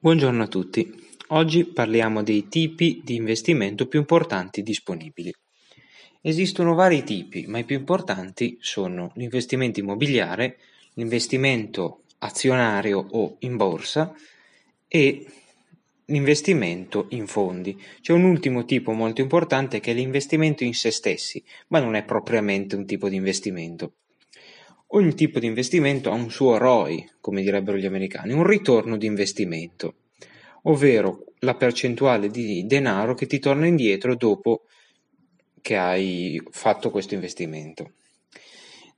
Buongiorno a tutti. Oggi parliamo dei tipi di investimento più importanti disponibili. Esistono vari tipi, ma i più importanti sono l'investimento immobiliare, l'investimento azionario o in borsa e l'investimento in fondi. C'è un ultimo tipo molto importante che è l'investimento in se stessi, ma non è propriamente un tipo di investimento. Ogni tipo di investimento ha un suo ROI, come direbbero gli americani, un ritorno di investimento, ovvero la percentuale di denaro che ti torna indietro dopo che hai fatto questo investimento.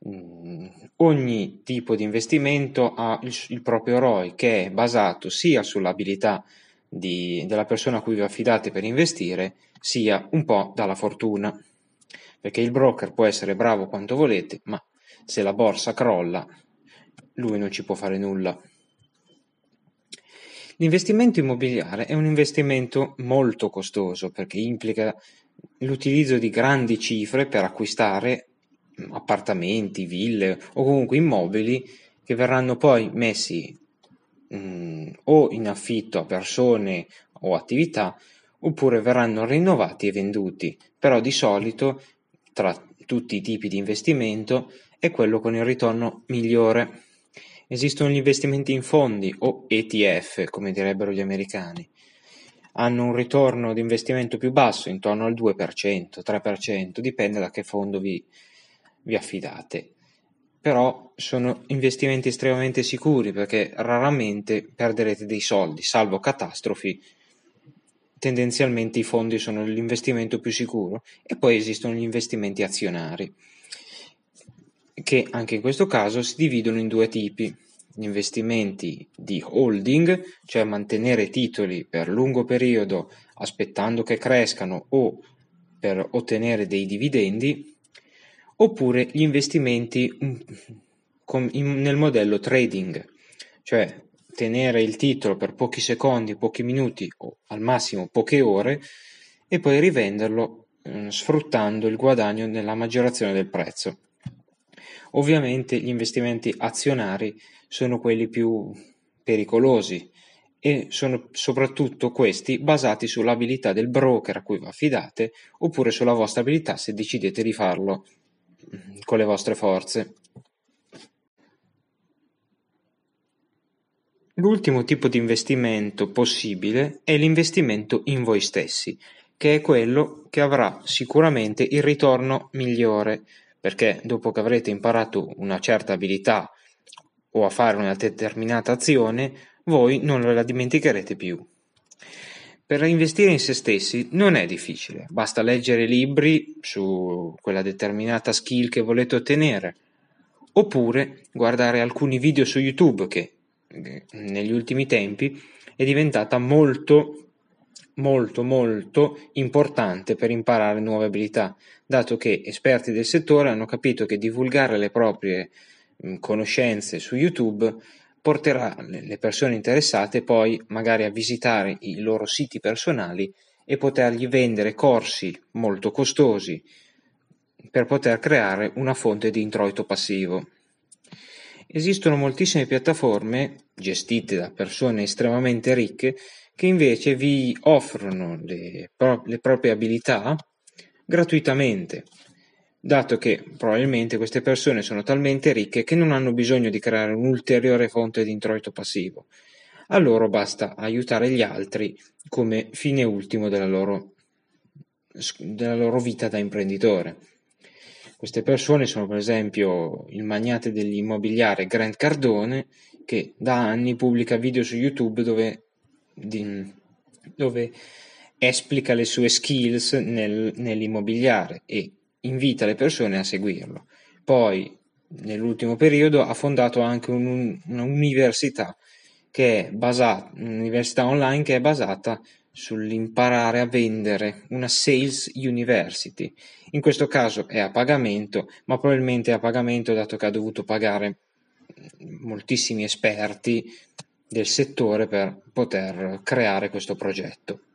Mm, ogni tipo di investimento ha il, il proprio ROI che è basato sia sull'abilità di, della persona a cui vi affidate per investire, sia un po' dalla fortuna. Perché il broker può essere bravo quanto volete, ma se la borsa crolla, lui non ci può fare nulla. L'investimento immobiliare è un investimento molto costoso perché implica l'utilizzo di grandi cifre per acquistare appartamenti, ville o comunque immobili che verranno poi messi mh, o in affitto a persone o attività oppure verranno rinnovati e venduti. Però di solito tra tutti i tipi di investimento è quello con il ritorno migliore. Esistono gli investimenti in fondi o ETF, come direbbero gli americani. Hanno un ritorno di investimento più basso, intorno al 2%, 3%, dipende da che fondo vi, vi affidate. Però sono investimenti estremamente sicuri perché raramente perderete dei soldi, salvo catastrofi. Tendenzialmente i fondi sono l'investimento più sicuro e poi esistono gli investimenti azionari che anche in questo caso si dividono in due tipi: gli investimenti di holding, cioè mantenere titoli per lungo periodo aspettando che crescano o per ottenere dei dividendi, oppure gli investimenti nel modello trading, cioè tenere il titolo per pochi secondi, pochi minuti o al massimo poche ore e poi rivenderlo eh, sfruttando il guadagno nella maggiorazione del prezzo. Ovviamente gli investimenti azionari sono quelli più pericolosi e sono soprattutto questi basati sull'abilità del broker a cui vi affidate oppure sulla vostra abilità se decidete di farlo mm, con le vostre forze. L'ultimo tipo di investimento possibile è l'investimento in voi stessi, che è quello che avrà sicuramente il ritorno migliore perché dopo che avrete imparato una certa abilità o a fare una determinata azione, voi non la dimenticherete più. Per investire in se stessi non è difficile, basta leggere libri su quella determinata skill che volete ottenere, oppure guardare alcuni video su YouTube che negli ultimi tempi è diventata molto molto molto importante per imparare nuove abilità, dato che esperti del settore hanno capito che divulgare le proprie conoscenze su YouTube porterà le persone interessate poi magari a visitare i loro siti personali e potergli vendere corsi molto costosi per poter creare una fonte di introito passivo. Esistono moltissime piattaforme gestite da persone estremamente ricche che invece vi offrono le, pro- le proprie abilità gratuitamente, dato che probabilmente queste persone sono talmente ricche che non hanno bisogno di creare un'ulteriore fonte di introito passivo. A loro basta aiutare gli altri come fine ultimo della loro, della loro vita da imprenditore. Queste persone sono per esempio il magnate dell'immobiliare Grant Cardone che da anni pubblica video su YouTube dove di, dove esplica le sue skills nel, nell'immobiliare e invita le persone a seguirlo. Poi, nell'ultimo periodo, ha fondato anche un, un'università che è basata, un'università online che è basata sull'imparare a vendere, una sales university. In questo caso è a pagamento, ma probabilmente è a pagamento dato che ha dovuto pagare moltissimi esperti del settore per poter creare questo progetto.